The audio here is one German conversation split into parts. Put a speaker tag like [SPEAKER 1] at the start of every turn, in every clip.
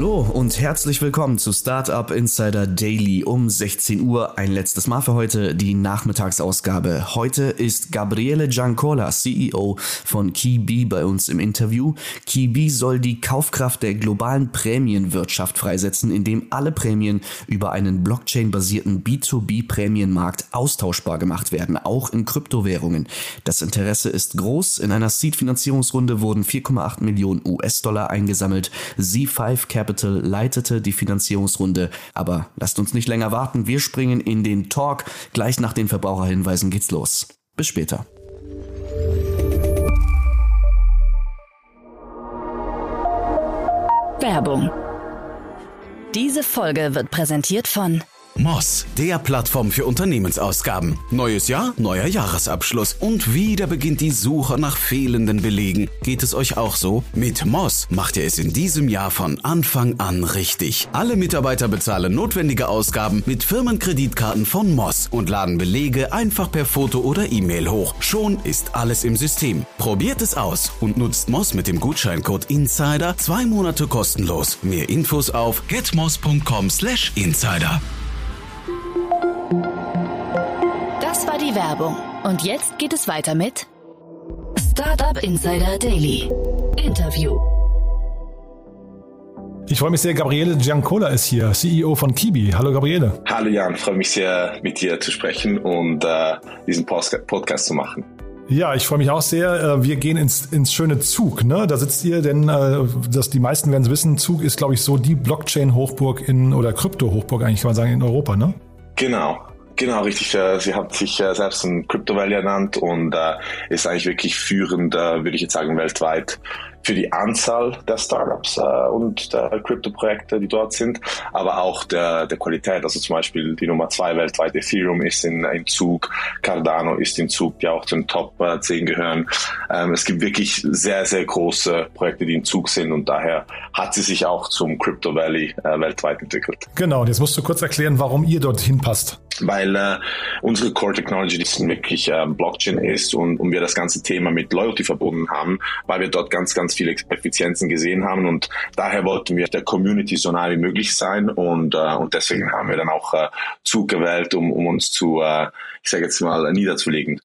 [SPEAKER 1] Hallo und herzlich willkommen zu Startup Insider Daily um 16 Uhr. Ein letztes Mal für heute die Nachmittagsausgabe. Heute ist Gabriele Giancola, CEO von KeyBee bei uns im Interview. KeyBee soll die Kaufkraft der globalen Prämienwirtschaft freisetzen, indem alle Prämien über einen Blockchain-basierten B2B-Prämienmarkt austauschbar gemacht werden, auch in Kryptowährungen. Das Interesse ist groß. In einer Seed-Finanzierungsrunde wurden 4,8 Millionen US-Dollar eingesammelt. Z5 Capital leitete die Finanzierungsrunde. Aber lasst uns nicht länger warten, wir springen in den Talk. Gleich nach den Verbraucherhinweisen geht's los. Bis später.
[SPEAKER 2] Werbung. Diese Folge wird präsentiert von
[SPEAKER 3] Moss, der Plattform für Unternehmensausgaben. Neues Jahr, neuer Jahresabschluss und wieder beginnt die Suche nach fehlenden Belegen. Geht es euch auch so? Mit Moss macht ihr es in diesem Jahr von Anfang an richtig. Alle Mitarbeiter bezahlen notwendige Ausgaben mit Firmenkreditkarten von Moss und laden Belege einfach per Foto oder E-Mail hoch. Schon ist alles im System. Probiert es aus und nutzt Moss mit dem Gutscheincode INSIDER zwei Monate kostenlos. Mehr Infos auf getmoss.com/insider.
[SPEAKER 2] Das war die Werbung. Und jetzt geht es weiter mit Startup Insider Daily. Interview.
[SPEAKER 4] Ich freue mich sehr, Gabriele Giancola ist hier, CEO von Kibi. Hallo Gabriele.
[SPEAKER 5] Hallo Jan, freue mich sehr, mit dir zu sprechen und äh, diesen Post Podcast zu machen.
[SPEAKER 4] Ja, ich freue mich auch sehr. Äh, wir gehen ins, ins schöne Zug. Ne? Da sitzt ihr, denn äh, das, die meisten werden es wissen, Zug ist, glaube ich, so die Blockchain-Hochburg in oder Krypto-Hochburg eigentlich, kann man sagen, in Europa, ne?
[SPEAKER 5] Genau, Genau, richtig. Äh, sie hat sich äh, selbst ein Crypto Valley ernannt und äh, ist eigentlich wirklich führend, würde ich jetzt sagen, weltweit für die Anzahl der Startups äh, und der Krypto-Projekte, die dort sind, aber auch der, der Qualität. Also zum Beispiel die Nummer zwei weltweit Ethereum ist in, in Zug, Cardano ist in Zug, die auch zum Top 10 gehören. Ähm, es gibt wirklich sehr, sehr große Projekte, die in Zug sind und daher hat sie sich auch zum Crypto Valley äh, weltweit entwickelt.
[SPEAKER 4] Genau, und jetzt musst du kurz erklären, warum ihr dorthin passt
[SPEAKER 5] weil äh, unsere Core Technology die wirklich äh, Blockchain ist und, und wir das ganze Thema mit Loyalty verbunden haben, weil wir dort ganz, ganz viele Effizienzen gesehen haben und daher wollten wir der Community so nah wie möglich sein und, äh, und deswegen haben wir dann auch äh, Zug gewählt, um, um uns zu, äh, ich sage jetzt mal, niederzulegen.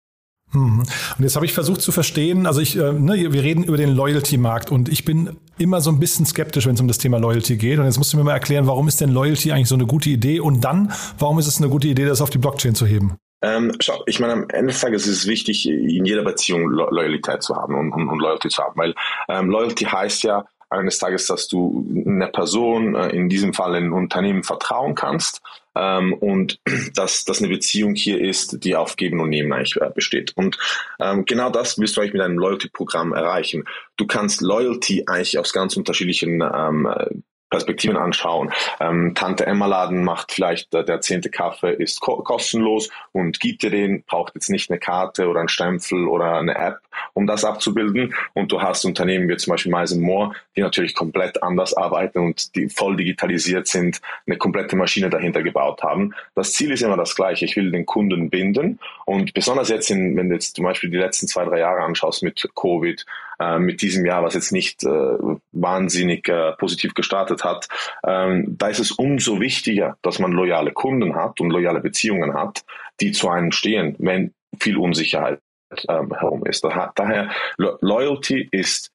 [SPEAKER 4] Mhm. Und jetzt habe ich versucht zu verstehen, also ich, äh, ne, wir reden über den Loyalty-Markt und ich bin immer so ein bisschen skeptisch, wenn es um das Thema Loyalty geht. Und jetzt musst du mir mal erklären, warum ist denn Loyalty eigentlich so eine gute Idee? Und dann, warum ist es eine gute Idee, das auf die Blockchain zu heben?
[SPEAKER 5] Ähm, schau, ich meine, am Ende des Tages ist es wichtig, in jeder Beziehung Lo Loyalität zu haben und, und, und Loyalty zu haben, weil ähm, Loyalty heißt ja eines Tages, dass du einer Person, äh, in diesem Fall ein Unternehmen, vertrauen kannst ähm, und dass das eine Beziehung hier ist, die auf Geben und Nehmen eigentlich äh, besteht. Und ähm, genau das wirst du eigentlich mit einem Loyalty-Programm erreichen. Du kannst Loyalty eigentlich aus ganz unterschiedlichen ähm, Perspektiven anschauen. Ähm, Tante Emma Laden macht vielleicht äh, der zehnte Kaffee ist ko kostenlos und gibt dir den, braucht jetzt nicht eine Karte oder ein Stempel oder eine App, um das abzubilden. Und du hast Unternehmen wie zum Beispiel Miles Moore, die natürlich komplett anders arbeiten und die voll digitalisiert sind, eine komplette Maschine dahinter gebaut haben. Das Ziel ist immer das gleiche. Ich will den Kunden binden und besonders jetzt, in, wenn du jetzt zum Beispiel die letzten zwei, drei Jahre anschaust mit Covid, äh, mit diesem Jahr, was jetzt nicht äh, wahnsinnig äh, positiv gestartet hat, ähm, da ist es umso wichtiger, dass man loyale Kunden hat und loyale Beziehungen hat, die zu einem stehen, wenn viel Unsicherheit ähm, herum ist. Daher Loyalty ist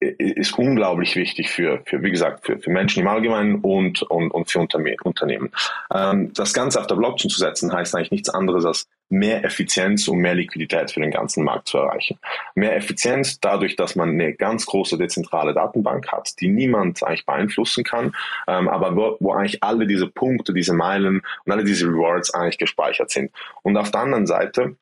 [SPEAKER 5] ist unglaublich wichtig für, für wie gesagt, für, für Menschen im Allgemeinen und, und, und für Unternehmen. Ähm, das Ganze auf der Blockchain zu setzen, heißt eigentlich nichts anderes als mehr Effizienz und mehr Liquidität für den ganzen Markt zu erreichen. Mehr Effizienz dadurch, dass man eine ganz große dezentrale Datenbank hat, die niemand eigentlich beeinflussen kann, ähm, aber wo, wo eigentlich alle diese Punkte, diese Meilen und alle diese Rewards eigentlich gespeichert sind. Und auf der anderen Seite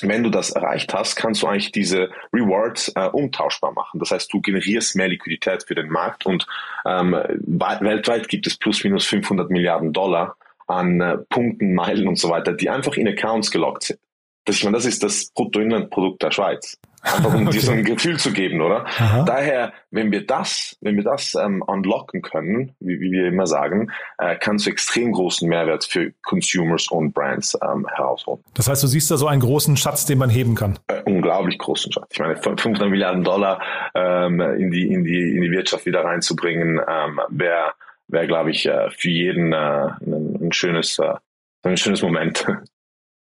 [SPEAKER 5] wenn du das erreicht hast, kannst du eigentlich diese Rewards äh, umtauschbar machen. Das heißt, du generierst mehr Liquidität für den Markt und ähm, weltweit gibt es plus minus 500 Milliarden Dollar an äh, Punkten, Meilen und so weiter, die einfach in Accounts gelockt sind. Das, ich meine, das ist das Bruttoinlandprodukt der Schweiz. Einfach um okay. ein Gefühl zu geben, oder? Aha. Daher, wenn wir das, wenn wir das ähm, unlocken können, wie, wie wir immer sagen, äh, kannst du extrem großen Mehrwert für Consumers und Brands ähm, herausholen.
[SPEAKER 4] Das heißt, du siehst da so einen großen Schatz, den man heben kann.
[SPEAKER 5] Äh, unglaublich großen Schatz. Ich meine, 500 Milliarden Dollar ähm, in die in die in die Wirtschaft wieder reinzubringen, ähm, wäre wäre, glaube ich, äh, für jeden äh, ein, schönes äh, ein schönes Moment.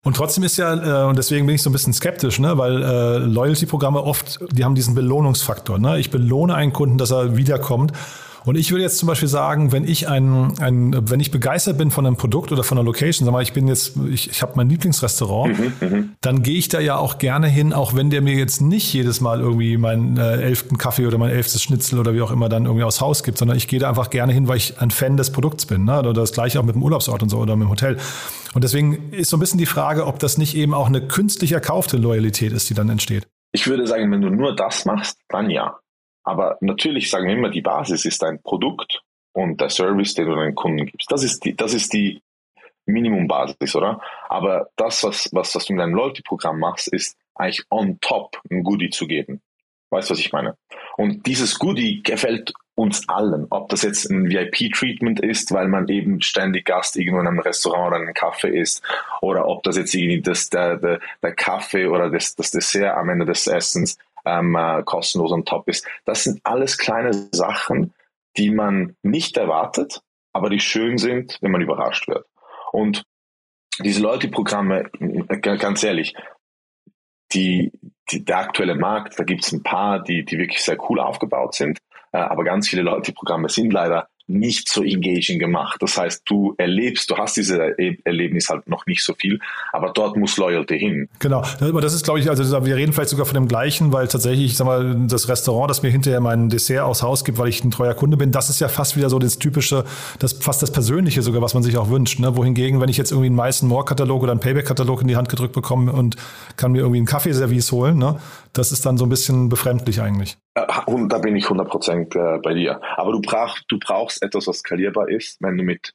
[SPEAKER 4] Und trotzdem ist ja, äh, und deswegen bin ich so ein bisschen skeptisch, ne, weil äh, Loyalty-Programme oft, die haben diesen Belohnungsfaktor. Ne? Ich belohne einen Kunden, dass er wiederkommt. Und ich würde jetzt zum Beispiel sagen, wenn ich ein, ein wenn ich begeistert bin von einem Produkt oder von einer Location, sag mal, ich bin jetzt, ich, ich habe mein Lieblingsrestaurant, mhm, mhm, dann gehe ich da ja auch gerne hin, auch wenn der mir jetzt nicht jedes Mal irgendwie meinen äh, elften Kaffee oder mein elftes Schnitzel oder wie auch immer dann irgendwie aus Haus gibt, sondern ich gehe da einfach gerne hin, weil ich ein Fan des Produkts bin. Ne? Oder das gleiche auch mit dem Urlaubsort und so oder mit dem Hotel. Und deswegen ist so ein bisschen die Frage, ob das nicht eben auch eine künstlich erkaufte Loyalität ist, die dann entsteht.
[SPEAKER 5] Ich würde sagen, wenn du nur das machst, dann ja. Aber natürlich sagen wir immer, die Basis ist dein Produkt und der Service, den du deinen Kunden gibst. Das ist die, das ist die Minimumbasis, oder? Aber das, was, was, was du in deinem Loyalty-Programm machst, ist eigentlich on top ein Goodie zu geben. Weißt du, was ich meine? Und dieses Goodie gefällt uns allen. Ob das jetzt ein VIP-Treatment ist, weil man eben ständig Gast irgendwo in einem Restaurant oder einem Kaffee ist, oder ob das jetzt irgendwie das, der, der, der Kaffee oder das, das Dessert am Ende des Essens ähm, äh, kostenlos on top ist. Das sind alles kleine Sachen, die man nicht erwartet, aber die schön sind, wenn man überrascht wird. Und diese Loyalty-Programme, äh, ganz ehrlich, die, die, der aktuelle Markt, da gibt es ein paar, die, die wirklich sehr cool aufgebaut sind, äh, aber ganz viele Loyalty-Programme sind leider nicht so engaging gemacht. Das heißt, du erlebst, du hast diese Erlebnis halt noch nicht so viel, aber dort muss Loyalty hin.
[SPEAKER 4] Genau, aber das ist, glaube ich, also wir reden vielleicht sogar von dem gleichen, weil tatsächlich, ich sag mal, das Restaurant, das mir hinterher mein Dessert aus Haus gibt, weil ich ein treuer Kunde bin, das ist ja fast wieder so das typische, das fast das Persönliche sogar, was man sich auch wünscht. Ne? Wohingegen, wenn ich jetzt irgendwie einen Meißen More Katalog oder einen Payback Katalog in die Hand gedrückt bekomme und kann mir irgendwie ein Kaffeeservice holen, ne? Das ist dann so ein bisschen befremdlich eigentlich.
[SPEAKER 5] Und da bin ich 100% äh, bei dir. Aber du, brauch, du brauchst etwas, was skalierbar ist. Wenn du mit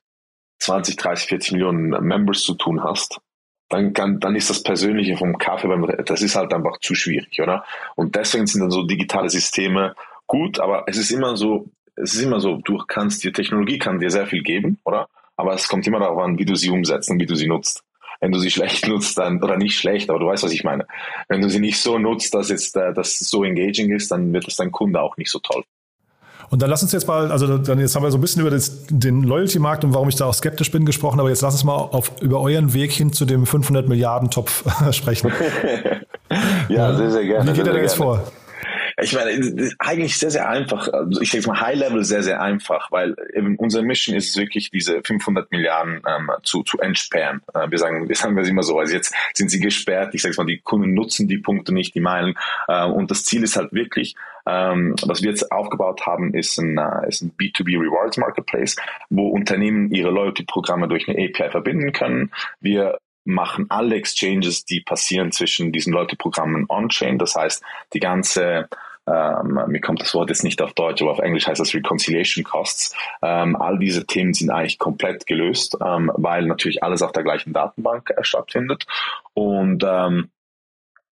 [SPEAKER 5] 20, 30, 40 Millionen Members zu tun hast, dann, kann, dann ist das Persönliche vom Kaffee beim, das ist halt einfach zu schwierig, oder? Und deswegen sind dann so digitale Systeme gut, aber es ist immer so, es ist immer so, du kannst, die Technologie kann dir sehr viel geben, oder? Aber es kommt immer darauf an, wie du sie umsetzt und wie du sie nutzt wenn du sie schlecht nutzt, dann, oder nicht schlecht, aber du weißt, was ich meine. Wenn du sie nicht so nutzt, dass jetzt äh, das so engaging ist, dann wird es dein Kunde auch nicht so toll.
[SPEAKER 4] Und dann lass uns jetzt mal, also dann jetzt haben wir so ein bisschen über das, den Loyalty-Markt und warum ich da auch skeptisch bin gesprochen, aber jetzt lass uns mal auf, über euren Weg hin zu dem 500 Milliarden Topf sprechen.
[SPEAKER 5] ja, sehr, sehr gerne.
[SPEAKER 4] Wie geht er denn jetzt vor?
[SPEAKER 5] Ich meine, eigentlich sehr, sehr einfach. Also ich sage mal High Level sehr, sehr einfach, weil eben unsere Mission ist es wirklich, diese 500 Milliarden ähm, zu, zu entsperren. Äh, wir sagen, wir sagen das immer so. Also jetzt sind sie gesperrt. Ich sage mal, die Kunden nutzen die Punkte nicht, die Meilen. Äh, und das Ziel ist halt wirklich, ähm, was wir jetzt aufgebaut haben, ist ein, äh, ist ein B2B Rewards Marketplace, wo Unternehmen ihre Loyalty-Programme durch eine API verbinden können. Wir machen alle Exchanges, die passieren zwischen diesen Loyalty-Programmen on-chain. Das heißt, die ganze ähm, mir kommt das Wort jetzt nicht auf Deutsch, aber auf Englisch heißt das Reconciliation Costs. Ähm, all diese Themen sind eigentlich komplett gelöst, ähm, weil natürlich alles auf der gleichen Datenbank äh, stattfindet. Und ähm,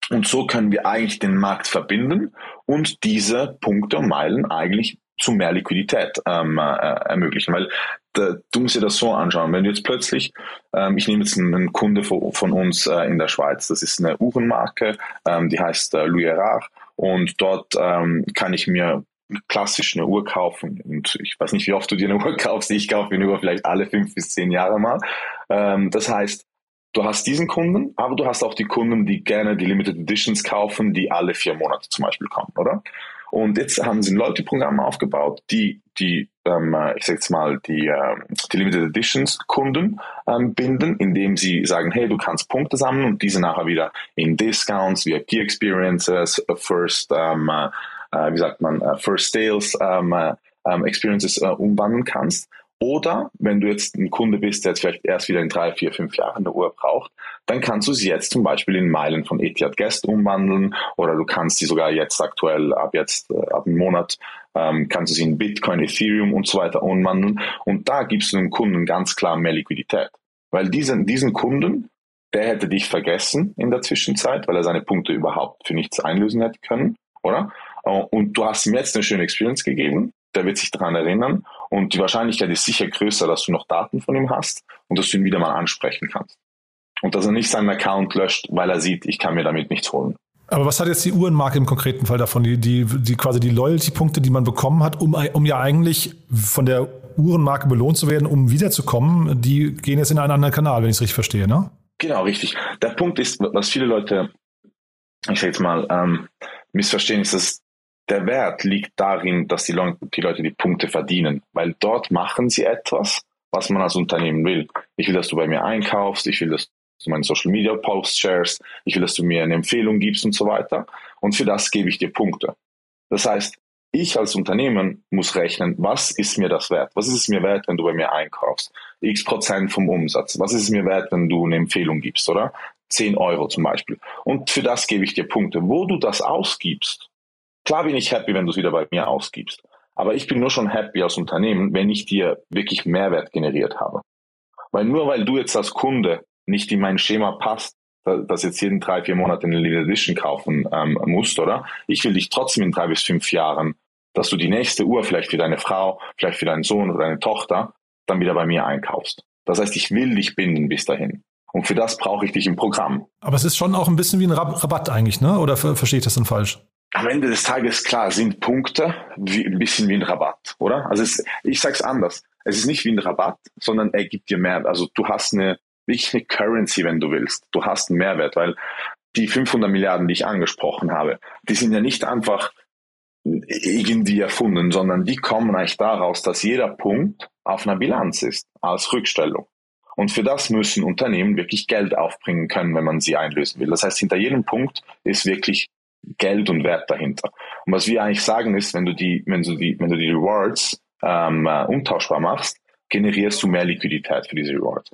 [SPEAKER 5] und so können wir eigentlich den Markt verbinden und diese Punkte und Meilen eigentlich zu mehr Liquidität ähm, äh, ermöglichen. Weil da, du musst dir das so anschauen, wenn du jetzt plötzlich, ähm, ich nehme jetzt einen, Kunde von, von uns äh, in der Schweiz, das ist eine Uhrenmarke, ähm, die heißt äh, Louis Erard und dort ähm, kann ich mir klassisch eine Uhr kaufen und ich weiß nicht, wie oft du dir eine Uhr kaufst, ich kaufe eine Uhr vielleicht alle fünf bis zehn Jahre mal. Ähm, das heißt, du hast diesen Kunden, aber du hast auch die Kunden, die gerne die Limited Editions kaufen, die alle vier Monate zum Beispiel kommen, oder? Und jetzt haben sie ein Loyalty-Programm aufgebaut, die, die ähm, ich sag jetzt mal, die, ähm, die Limited Editions Kunden ähm, binden, indem sie sagen, hey, du kannst Punkte sammeln und diese nachher wieder in Discounts, VIP Experiences, First, ähm, äh, wie sagt man, uh, First Sales ähm, äh, ähm, Experiences äh, umwandeln kannst. Oder wenn du jetzt ein Kunde bist, der jetzt vielleicht erst wieder in drei, vier, fünf Jahren eine Uhr braucht, dann kannst du sie jetzt zum Beispiel in Meilen von Etihad Guest umwandeln oder du kannst sie sogar jetzt aktuell ab jetzt, äh, ab einem Monat, ähm, kannst du sie in Bitcoin, Ethereum und so weiter umwandeln. Und da gibst du dem Kunden ganz klar mehr Liquidität. Weil diesen, diesen Kunden der hätte dich vergessen in der Zwischenzeit, weil er seine Punkte überhaupt für nichts einlösen hätte können, oder? Äh, und du hast ihm jetzt eine schöne Experience gegeben, der wird sich daran erinnern und die Wahrscheinlichkeit ist sicher größer, dass du noch Daten von ihm hast und dass du ihn wieder mal ansprechen kannst. Und dass er nicht seinen Account löscht, weil er sieht, ich kann mir damit nichts holen.
[SPEAKER 4] Aber was hat jetzt die Uhrenmarke im konkreten Fall davon? Die, die, die quasi die Loyalty-Punkte, die man bekommen hat, um, um ja eigentlich von der Uhrenmarke belohnt zu werden, um wiederzukommen, die gehen jetzt in einen anderen Kanal, wenn ich es richtig verstehe, ne?
[SPEAKER 5] Genau, richtig. Der Punkt ist, was viele Leute, ich sage jetzt mal, ähm, missverstehen, ist, dass der Wert liegt darin, dass die Leute, die Punkte verdienen, weil dort machen sie etwas, was man als Unternehmen will. Ich will, dass du bei mir einkaufst, ich will, dass du meine Social Media Posts sharest, ich will, dass du mir eine Empfehlung gibst und so weiter. Und für das gebe ich dir Punkte. Das heißt, ich als Unternehmen muss rechnen, was ist mir das wert? Was ist es mir wert, wenn du bei mir einkaufst? X Prozent vom Umsatz. Was ist es mir wert, wenn du eine Empfehlung gibst, oder? 10 Euro zum Beispiel. Und für das gebe ich dir Punkte. Wo du das ausgibst, klar bin ich happy, wenn du es wieder bei mir ausgibst. Aber ich bin nur schon happy als Unternehmen, wenn ich dir wirklich Mehrwert generiert habe. Weil nur weil du jetzt als Kunde nicht in mein Schema passt, dass jetzt jeden drei, vier Monate eine Limited Edition kaufen ähm, musst, oder? Ich will dich trotzdem in drei bis fünf Jahren, dass du die nächste Uhr vielleicht für deine Frau, vielleicht für deinen Sohn oder deine Tochter dann wieder bei mir einkaufst. Das heißt, ich will dich binden bis dahin. Und für das brauche ich dich im Programm.
[SPEAKER 4] Aber es ist schon auch ein bisschen wie ein Rabatt eigentlich, ne? Oder verstehe ich das dann falsch?
[SPEAKER 5] Am Ende des Tages, klar, sind Punkte wie, ein bisschen wie ein Rabatt, oder? Also es, ich sage es anders. Es ist nicht wie ein Rabatt, sondern er gibt dir mehr. Also du hast eine, wirklich eine Currency, wenn du willst. Du hast einen Mehrwert, weil die 500 Milliarden, die ich angesprochen habe, die sind ja nicht einfach irgendwie erfunden, sondern die kommen eigentlich daraus, dass jeder Punkt auf einer Bilanz ist, als Rückstellung. Und für das müssen Unternehmen wirklich Geld aufbringen können, wenn man sie einlösen will. Das heißt, hinter jedem Punkt ist wirklich Geld und Wert dahinter. Und was wir eigentlich sagen ist, wenn du die, wenn du die, wenn du die Rewards ähm, uh, umtauschbar machst, generierst du mehr Liquidität für diese Rewards.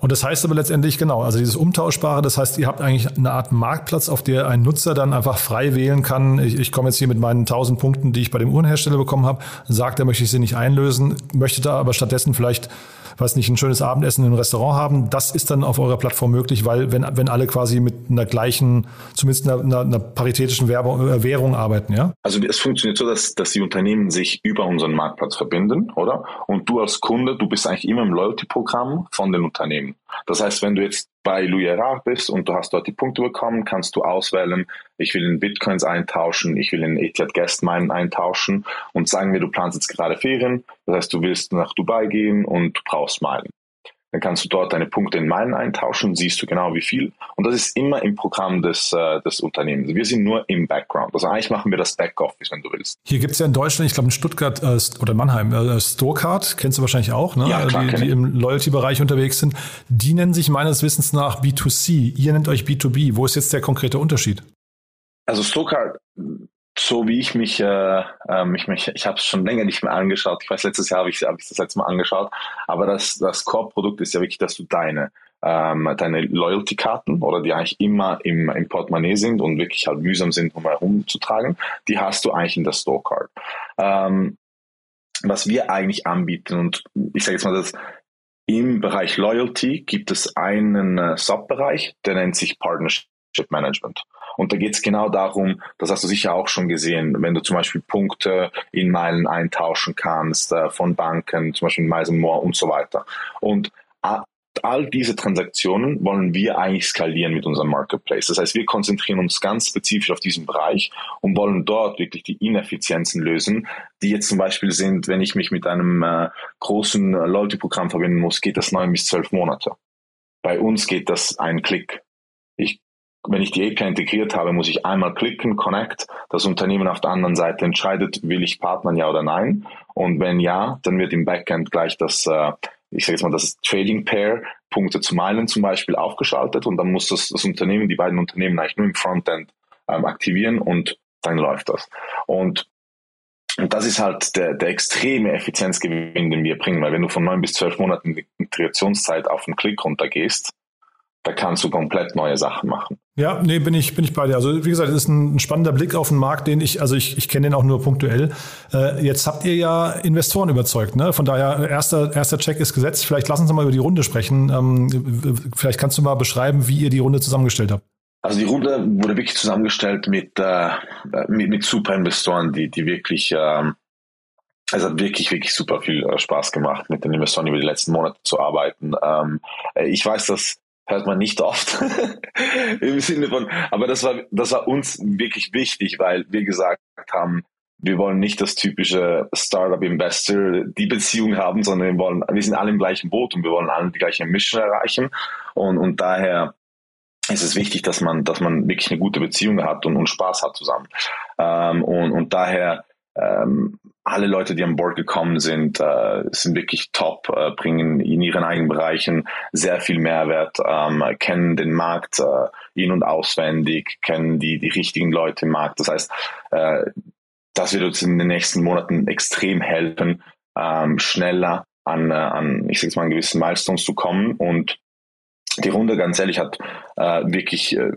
[SPEAKER 4] Und das heißt aber letztendlich genau, also dieses Umtauschbare, das heißt, ihr habt eigentlich eine Art Marktplatz, auf der ein Nutzer dann einfach frei wählen kann. Ich, ich komme jetzt hier mit meinen 1000 Punkten, die ich bei dem Uhrenhersteller bekommen habe, sagt, er möchte ich sie nicht einlösen, möchte da aber stattdessen vielleicht weiß nicht, ein schönes Abendessen im Restaurant haben. Das ist dann auf eurer Plattform möglich, weil wenn, wenn alle quasi mit einer gleichen, zumindest einer, einer, einer paritätischen Werbung, äh, Währung arbeiten, ja?
[SPEAKER 5] Also es funktioniert so, dass, dass die Unternehmen sich über unseren Marktplatz verbinden, oder? Und du als Kunde, du bist eigentlich immer im Loyalty-Programm von den Unternehmen. Das heißt, wenn du jetzt bei Louis Erard bist und du hast dort die Punkte bekommen, kannst du auswählen, ich will in Bitcoins eintauschen, ich will in Etihad Guest Mine eintauschen und sagen wir, du planst jetzt gerade Ferien, das heißt, du willst nach Dubai gehen und du brauchst Meilen. Dann kannst du dort deine Punkte in Meilen eintauschen, siehst du genau wie viel. Und das ist immer im Programm des, äh, des Unternehmens. Wir sind nur im Background. Also eigentlich machen wir das Backoffice, wenn du willst.
[SPEAKER 4] Hier gibt es ja in Deutschland, ich glaube in Stuttgart äh, oder Mannheim, äh, Storecard, kennst du wahrscheinlich auch, ne?
[SPEAKER 5] Ja, klar,
[SPEAKER 4] die, die im Loyalty-Bereich unterwegs sind. Die nennen sich meines Wissens nach B2C. Ihr nennt euch B2B. Wo ist jetzt der konkrete Unterschied?
[SPEAKER 5] Also Storecard so wie ich mich, äh, ähm, ich, mich ich habe es schon länger nicht mehr angeschaut. Ich weiß, letztes Jahr habe ich, hab ich das letzte Mal angeschaut. Aber das, das Core-Produkt ist ja wirklich, dass du deine, ähm, deine Loyalty-Karten oder die eigentlich immer im, im Portemonnaie sind und wirklich halt mühsam sind, um herumzutragen, die hast du eigentlich in der Store-Card. Ähm, was wir eigentlich anbieten und ich sage jetzt mal, dass im Bereich Loyalty gibt es einen äh, Subbereich, der nennt sich Partnership Management. Und da geht es genau darum, das hast du sicher auch schon gesehen, wenn du zum Beispiel Punkte in Meilen eintauschen kannst äh, von Banken, zum Beispiel Miles More und so weiter. Und all diese Transaktionen wollen wir eigentlich skalieren mit unserem Marketplace. Das heißt, wir konzentrieren uns ganz spezifisch auf diesen Bereich und wollen dort wirklich die Ineffizienzen lösen, die jetzt zum Beispiel sind, wenn ich mich mit einem äh, großen Loyalty-Programm verbinden muss, geht das neun bis zwölf Monate. Bei uns geht das ein Klick. Ich wenn ich die API integriert habe, muss ich einmal klicken, Connect. Das Unternehmen auf der anderen Seite entscheidet, will ich partnern, ja oder nein. Und wenn ja, dann wird im Backend gleich das, äh, ich sage jetzt mal, das Trading Pair, Punkte zu Meilen zum Beispiel, aufgeschaltet. Und dann muss das, das Unternehmen, die beiden Unternehmen eigentlich nur im Frontend ähm, aktivieren und dann läuft das. Und und das ist halt der, der extreme Effizienzgewinn, den wir bringen, weil wenn du von neun bis zwölf Monaten Integrationszeit auf einen Klick runtergehst, da kannst du komplett neue Sachen machen.
[SPEAKER 4] Ja, nee, bin ich, bin ich bei dir. Also wie gesagt, es ist ein, spannender Blick auf den Markt, den ich, also ich, ich kenne den auch nur punktuell. Äh, jetzt habt ihr ja Investoren überzeugt, ne? Von daher, erster, erster Check ist gesetzt. Vielleicht lassen Sie mal über die Runde sprechen. Ähm, vielleicht kannst du mal beschreiben, wie ihr die Runde zusammengestellt habt.
[SPEAKER 5] Also die Runde wurde wirklich zusammengestellt mit, äh, mit, mit super Investoren, die, die wirklich, äh, es hat wirklich, wirklich super viel äh, Spaß gemacht, mit den Investoren über die letzten Monate zu arbeiten. Ähm, ich weiß, dass hört man nicht oft im Sinne von, aber das war, das war uns wirklich wichtig, weil wir gesagt haben, wir wollen nicht das typische Startup-Investor die Beziehung haben, sondern wir wollen, wir sind alle im gleichen Boot und wir wollen alle die gleiche Mission erreichen und, und daher ist es wichtig, dass man, dass man wirklich eine gute Beziehung hat und, und Spaß hat zusammen. Ähm, und, und daher ähm, alle Leute, die an Bord gekommen sind, äh, sind wirklich top, äh, bringen in ihren eigenen Bereichen sehr viel Mehrwert, ähm, kennen den Markt äh, in- und auswendig, kennen die, die richtigen Leute im Markt. Das heißt, äh, das wird uns in den nächsten Monaten extrem helfen, ähm, schneller an, äh, an, ich sage mal, an gewissen Milestones zu kommen. Und die Runde, ganz ehrlich, hat äh, wirklich äh,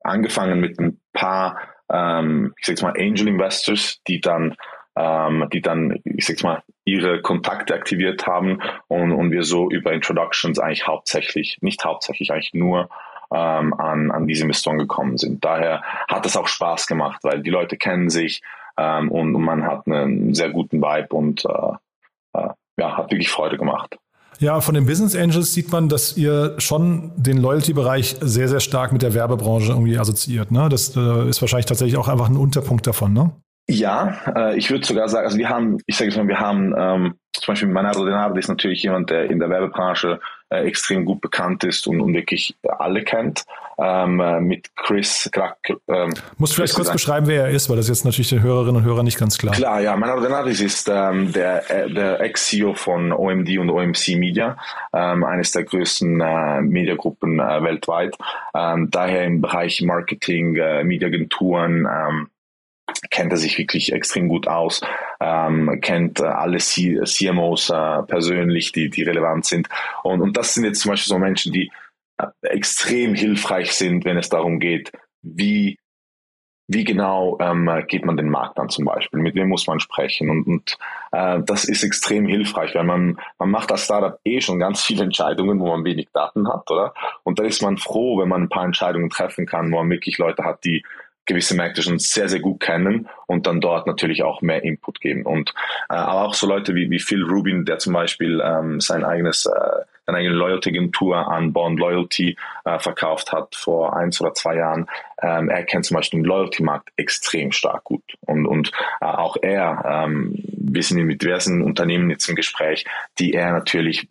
[SPEAKER 5] angefangen mit ein paar ähm, ich sage mal, Angel Investors, die dann ähm, die dann, ich sag mal, ihre Kontakte aktiviert haben und, und wir so über Introductions eigentlich hauptsächlich, nicht hauptsächlich, eigentlich nur ähm, an, an diese Investoren gekommen sind. Daher hat es auch Spaß gemacht, weil die Leute kennen sich ähm, und, und man hat einen sehr guten Vibe und äh, äh, ja, hat wirklich Freude gemacht.
[SPEAKER 4] Ja, von den Business Angels sieht man, dass ihr schon den Loyalty-Bereich sehr, sehr stark mit der Werbebranche irgendwie assoziiert. Ne? Das äh, ist wahrscheinlich tatsächlich auch einfach ein Unterpunkt davon, ne?
[SPEAKER 5] Ja, äh, ich würde sogar sagen, also wir haben, ich sage jetzt mal, wir haben ähm, zum Beispiel Manado Denardo ist natürlich jemand, der in der Werbebranche äh, extrem gut bekannt ist und, und wirklich alle kennt. Ähm, äh, mit Chris Krack.
[SPEAKER 4] Ähm, Musst du vielleicht kurz beschreiben, wer er ist, weil das ist jetzt natürlich den Hörerinnen und Hörern nicht ganz klar.
[SPEAKER 5] Klar, ja, Manado Denardis ist ähm, der, äh, der Ex-CEO von OMD und OMC Media, ähm, eines der größten äh, Mediagruppen äh, weltweit. Ähm, daher im Bereich Marketing, äh, Mediaagenturen, ähm, kennt er sich wirklich extrem gut aus, ähm, kennt äh, alle C CMOs äh, persönlich, die, die relevant sind. Und, und das sind jetzt zum Beispiel so Menschen, die äh, extrem hilfreich sind, wenn es darum geht, wie, wie genau ähm, geht man den Markt an zum Beispiel, mit wem muss man sprechen. Und, und äh, das ist extrem hilfreich, weil man, man macht als Startup eh schon ganz viele Entscheidungen, wo man wenig Daten hat, oder? Und da ist man froh, wenn man ein paar Entscheidungen treffen kann, wo man wirklich Leute hat, die gewisse Märkte schon sehr, sehr gut kennen und dann dort natürlich auch mehr Input geben. Und äh, aber auch so Leute wie, wie Phil Rubin, der zum Beispiel ähm, sein eigenes äh, seine eigene Loyalty-Agentur an Bond Loyalty äh, verkauft hat vor eins oder zwei Jahren. Ähm, er kennt zum Beispiel den Loyalty-Markt extrem stark gut. Und, und äh, auch er, ähm, wir sind mit diversen Unternehmen jetzt im Gespräch, die er natürlich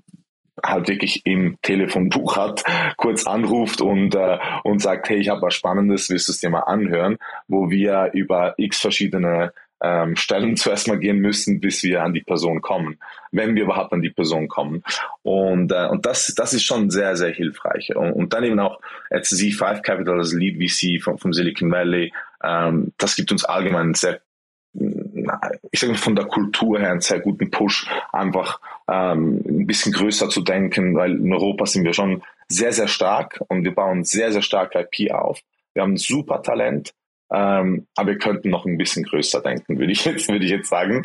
[SPEAKER 5] halt wirklich im Telefonbuch hat, kurz anruft und, äh, und sagt, hey, ich habe was Spannendes, willst du es dir mal anhören, wo wir über x verschiedene ähm, Stellen zuerst mal gehen müssen, bis wir an die Person kommen, wenn wir überhaupt an die Person kommen. Und, äh, und das, das ist schon sehr, sehr hilfreich. Und, und dann eben auch jetzt Z5 Capital, das Lead VC vom, vom Silicon Valley, ähm, das gibt uns allgemein sehr ich sage von der Kultur her einen sehr guten Push, einfach ähm, ein bisschen größer zu denken, weil in Europa sind wir schon sehr, sehr stark und wir bauen sehr, sehr stark IP auf. Wir haben super Talent, ähm, aber wir könnten noch ein bisschen größer denken, würde ich jetzt, würde ich jetzt sagen.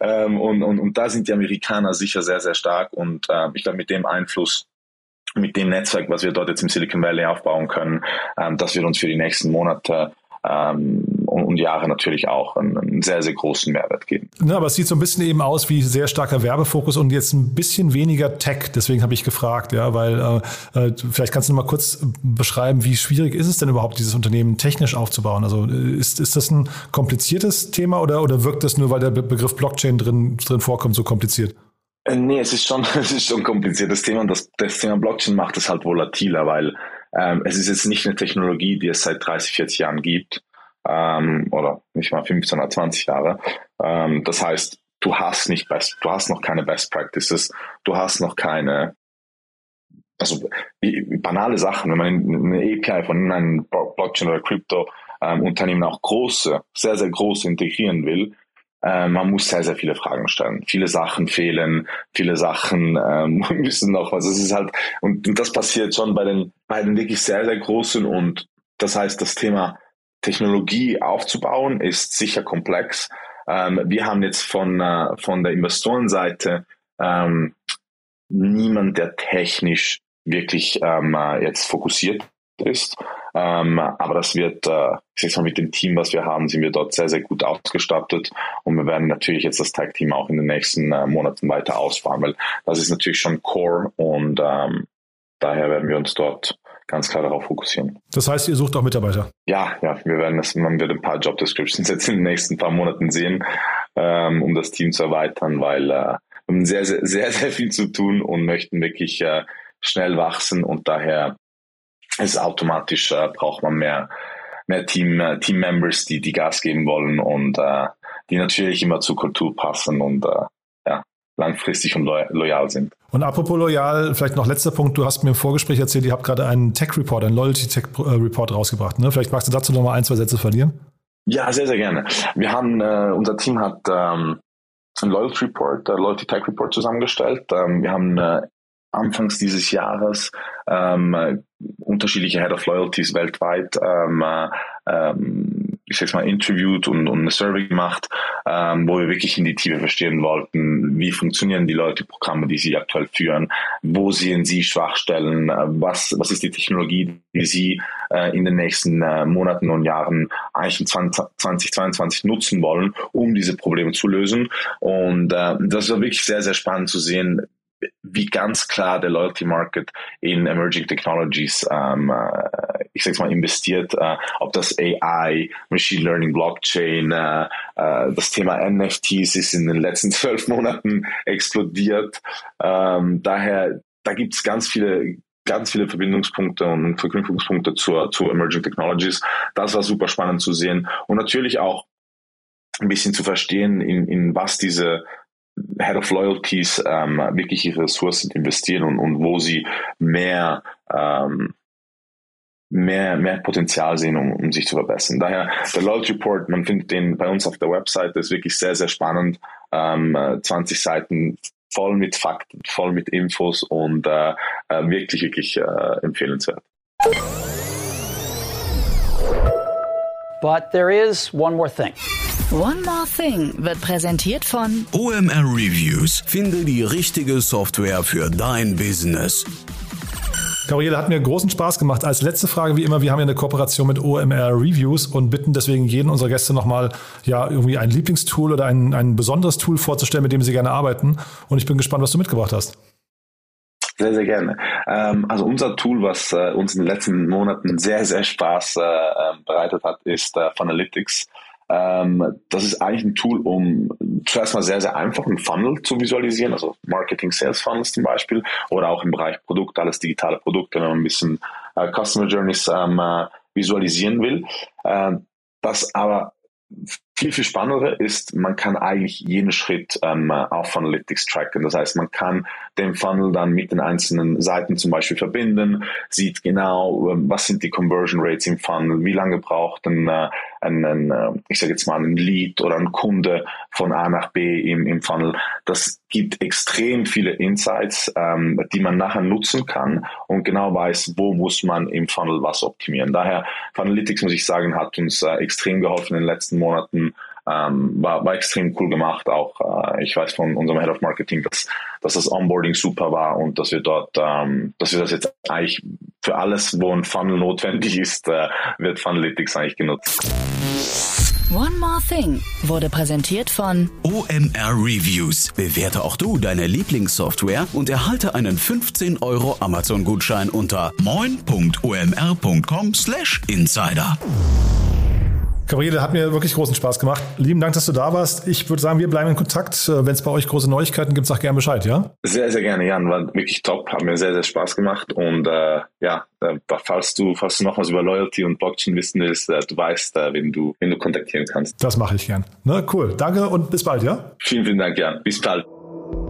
[SPEAKER 5] Ähm, und, und, und da sind die Amerikaner sicher sehr, sehr stark und äh, ich glaube, mit dem Einfluss mit dem Netzwerk, was wir dort jetzt im Silicon Valley aufbauen können, ähm, das wird uns für die nächsten Monate ähm, und, und, Jahre natürlich auch einen, einen, sehr, sehr großen Mehrwert geben.
[SPEAKER 4] Ja, aber es sieht so ein bisschen eben aus wie sehr starker Werbefokus und jetzt ein bisschen weniger Tech. Deswegen habe ich gefragt, ja, weil äh, äh, vielleicht kannst du noch mal kurz beschreiben, wie schwierig ist es denn überhaupt, dieses Unternehmen technisch aufzubauen? Also äh, ist, ist das ein kompliziertes Thema oder, oder wirkt das nur, weil der Begriff Blockchain drin, drin vorkommt, so kompliziert?
[SPEAKER 5] Äh, nee, es ist schon, es ist schon ein kompliziertes Thema und das, das Thema Blockchain macht es halt volatiler, weil ähm, es ist jetzt nicht eine Technologie, die es seit 30, 40 Jahren gibt ähm, oder nicht mal 15 oder 20 Jahre. Ähm, das heißt, du hast nicht best, du hast noch keine Best Practices, du hast noch keine also banale Sachen, wenn man eine API von einem Blockchain oder Crypto ähm, Unternehmen auch große, sehr, sehr große integrieren will, äh, man muss sehr, sehr viele Fragen stellen. Viele Sachen fehlen, viele Sachen ähm, müssen noch was. Es ist halt, und, und das passiert schon bei den, bei den wirklich sehr, sehr großen und das heißt, das Thema Technologie aufzubauen ist sicher komplex. Ähm, wir haben jetzt von, äh, von der Investorenseite ähm, niemand, der technisch wirklich ähm, äh, jetzt fokussiert ist. Ähm, aber das wird, äh, ich sag mal, mit dem Team, was wir haben, sind wir dort sehr, sehr gut ausgestattet. Und wir werden natürlich jetzt das Tag-Team auch in den nächsten äh, Monaten weiter ausfahren, weil das ist natürlich schon Core und ähm, daher werden wir uns dort ganz klar darauf fokussieren.
[SPEAKER 4] Das heißt, ihr sucht auch Mitarbeiter?
[SPEAKER 5] Ja, ja, wir werden das, man wird ein paar Job Descriptions jetzt in den nächsten paar Monaten sehen, ähm, um das Team zu erweitern, weil äh, wir haben sehr, sehr, sehr, sehr viel zu tun und möchten wirklich äh, schnell wachsen und daher ist automatisch äh, braucht man mehr mehr Team äh, Team Members, die die Gas geben wollen und äh, die natürlich immer zur Kultur passen und äh, langfristig und loyal sind.
[SPEAKER 4] Und apropos loyal, vielleicht noch letzter Punkt. Du hast mir im Vorgespräch erzählt, ihr habt gerade einen Tech Report, einen Loyalty Tech äh, Report rausgebracht. Ne? Vielleicht magst du dazu noch mal ein, zwei Sätze verlieren.
[SPEAKER 5] Ja, sehr, sehr gerne. Wir haben, äh, unser Team hat ähm, einen Loyalty Report, äh, Loyalty Tech Report zusammengestellt. Ähm, wir haben äh, anfangs dieses Jahres ähm, unterschiedliche Head of Loyalties weltweit ähm, ähm, ich sag's mal, interviewt und, und eine Survey gemacht, ähm, wo wir wirklich in die Tiefe verstehen wollten, wie funktionieren die Leute-Programme, die sie aktuell führen, wo sehen sie Schwachstellen, äh, was, was ist die Technologie, die sie äh, in den nächsten äh, Monaten und Jahren eigentlich in 20, 2022 nutzen wollen, um diese Probleme zu lösen. Und äh, das war wirklich sehr, sehr spannend zu sehen, wie ganz klar der Loyalty Market in Emerging Technologies, ähm, äh, ich sag's mal, investiert, äh, ob das AI, Machine Learning, Blockchain, äh, äh, das Thema NFTs ist in den letzten zwölf Monaten explodiert. Ähm, daher, da gibt's ganz viele ganz viele Verbindungspunkte und Verknüpfungspunkte zur, zu Emerging Technologies. Das war super spannend zu sehen und natürlich auch ein bisschen zu verstehen, in, in was diese Head of Loyalties ähm, wirklich ihre Ressourcen investieren und, und wo sie mehr, ähm, mehr, mehr Potenzial sehen, um, um sich zu verbessern. Daher der Loyalty Report, man findet den bei uns auf der Website, ist wirklich sehr, sehr spannend. Ähm, 20 Seiten voll mit Fakten, voll mit Infos und äh, äh wirklich, wirklich äh, empfehlenswert.
[SPEAKER 6] But there is one more thing.
[SPEAKER 2] One More Thing wird präsentiert von
[SPEAKER 3] OMR Reviews. Finde die richtige Software für dein Business.
[SPEAKER 4] Gabriele, hat mir großen Spaß gemacht. Als letzte Frage, wie immer, wir haben ja eine Kooperation mit OMR Reviews und bitten deswegen jeden unserer Gäste nochmal ja, irgendwie ein Lieblingstool oder ein, ein besonderes Tool vorzustellen, mit dem sie gerne arbeiten. Und ich bin gespannt, was du mitgebracht hast.
[SPEAKER 5] Sehr, sehr gerne. Ähm, also unser Tool, was äh, uns in den letzten Monaten sehr, sehr Spaß äh, ähm, bereitet hat, ist äh, Funalytics. Ähm, das ist eigentlich ein Tool, um zuerst mal sehr, sehr einfach einen Funnel zu visualisieren, also Marketing Sales Funnels zum Beispiel oder auch im Bereich Produkt, alles digitale Produkte, wenn man ein bisschen äh, Customer Journeys ähm, äh, visualisieren will. Äh, das aber viel, viel spannender ist, man kann eigentlich jeden Schritt ähm, auf Funalytics tracken. Das heißt, man kann den Funnel dann mit den einzelnen Seiten zum Beispiel verbinden, sieht genau, ähm, was sind die Conversion Rates im Funnel, wie lange braucht ein, äh, ein, ein äh, ich sage jetzt mal, ein Lead oder ein Kunde von A nach B im, im Funnel. Das gibt extrem viele Insights, ähm, die man nachher nutzen kann und genau weiß, wo muss man im Funnel was optimieren. Daher, Funalytics, muss ich sagen, hat uns äh, extrem geholfen in den letzten Monaten, ähm, war, war extrem cool gemacht. Auch äh, ich weiß von unserem Head of Marketing, dass, dass das Onboarding super war und dass wir dort, ähm, dass wir das jetzt eigentlich für alles, wo ein Funnel notwendig ist, äh, wird Funalytics eigentlich genutzt.
[SPEAKER 2] One More Thing wurde präsentiert von
[SPEAKER 3] OMR Reviews. Bewerte auch du deine Lieblingssoftware und erhalte einen 15 Euro Amazon-Gutschein unter moin.omr.com/insider.
[SPEAKER 4] Gabriele, hat mir wirklich großen Spaß gemacht. Lieben Dank, dass du da warst. Ich würde sagen, wir bleiben in Kontakt. Äh, wenn es bei euch große Neuigkeiten gibt, sag gerne Bescheid, ja?
[SPEAKER 5] Sehr, sehr gerne, Jan. War wirklich top. Hat mir sehr, sehr Spaß gemacht. Und äh, ja, äh, falls du, falls du noch was über Loyalty und Blockchain wissen willst, äh, du weißt, äh, wen du, wen du kontaktieren kannst.
[SPEAKER 4] Das mache ich gern. Ne, cool. Danke und bis bald, ja?
[SPEAKER 5] Vielen, vielen Dank, Jan. Bis bald.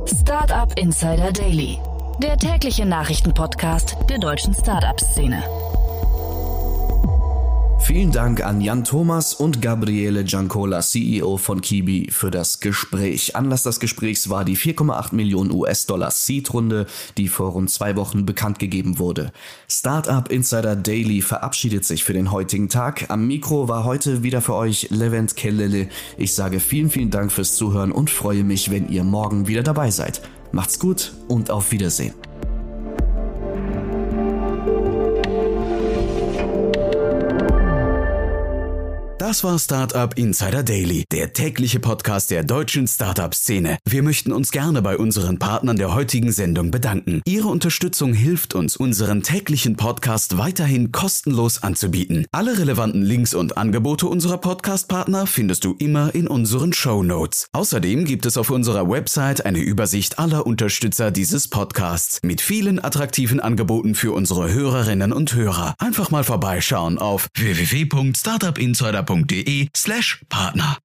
[SPEAKER 2] Startup Insider Daily. Der tägliche Nachrichtenpodcast der deutschen Startup-Szene.
[SPEAKER 1] Vielen Dank an Jan Thomas und Gabriele Giancola, CEO von Kibi, für das Gespräch. Anlass des Gesprächs war die 4,8 Millionen US-Dollar Seed-Runde, die vor rund zwei Wochen bekannt gegeben wurde. Startup Insider Daily verabschiedet sich für den heutigen Tag. Am Mikro war heute wieder für euch Levent Kellele. Ich sage vielen, vielen Dank fürs Zuhören und freue mich, wenn ihr morgen wieder dabei seid. Macht's gut und auf Wiedersehen.
[SPEAKER 3] Das war Startup Insider Daily, der tägliche Podcast der deutschen Startup-Szene. Wir möchten uns gerne bei unseren Partnern der heutigen Sendung bedanken. Ihre Unterstützung hilft uns, unseren täglichen Podcast weiterhin kostenlos anzubieten. Alle relevanten Links und Angebote unserer Podcast-Partner findest du immer in unseren Show Notes. Außerdem gibt es auf unserer Website eine Übersicht aller Unterstützer dieses Podcasts mit vielen attraktiven Angeboten für unsere Hörerinnen und Hörer. Einfach mal vorbeischauen auf www.startupinsider.de slash Partner.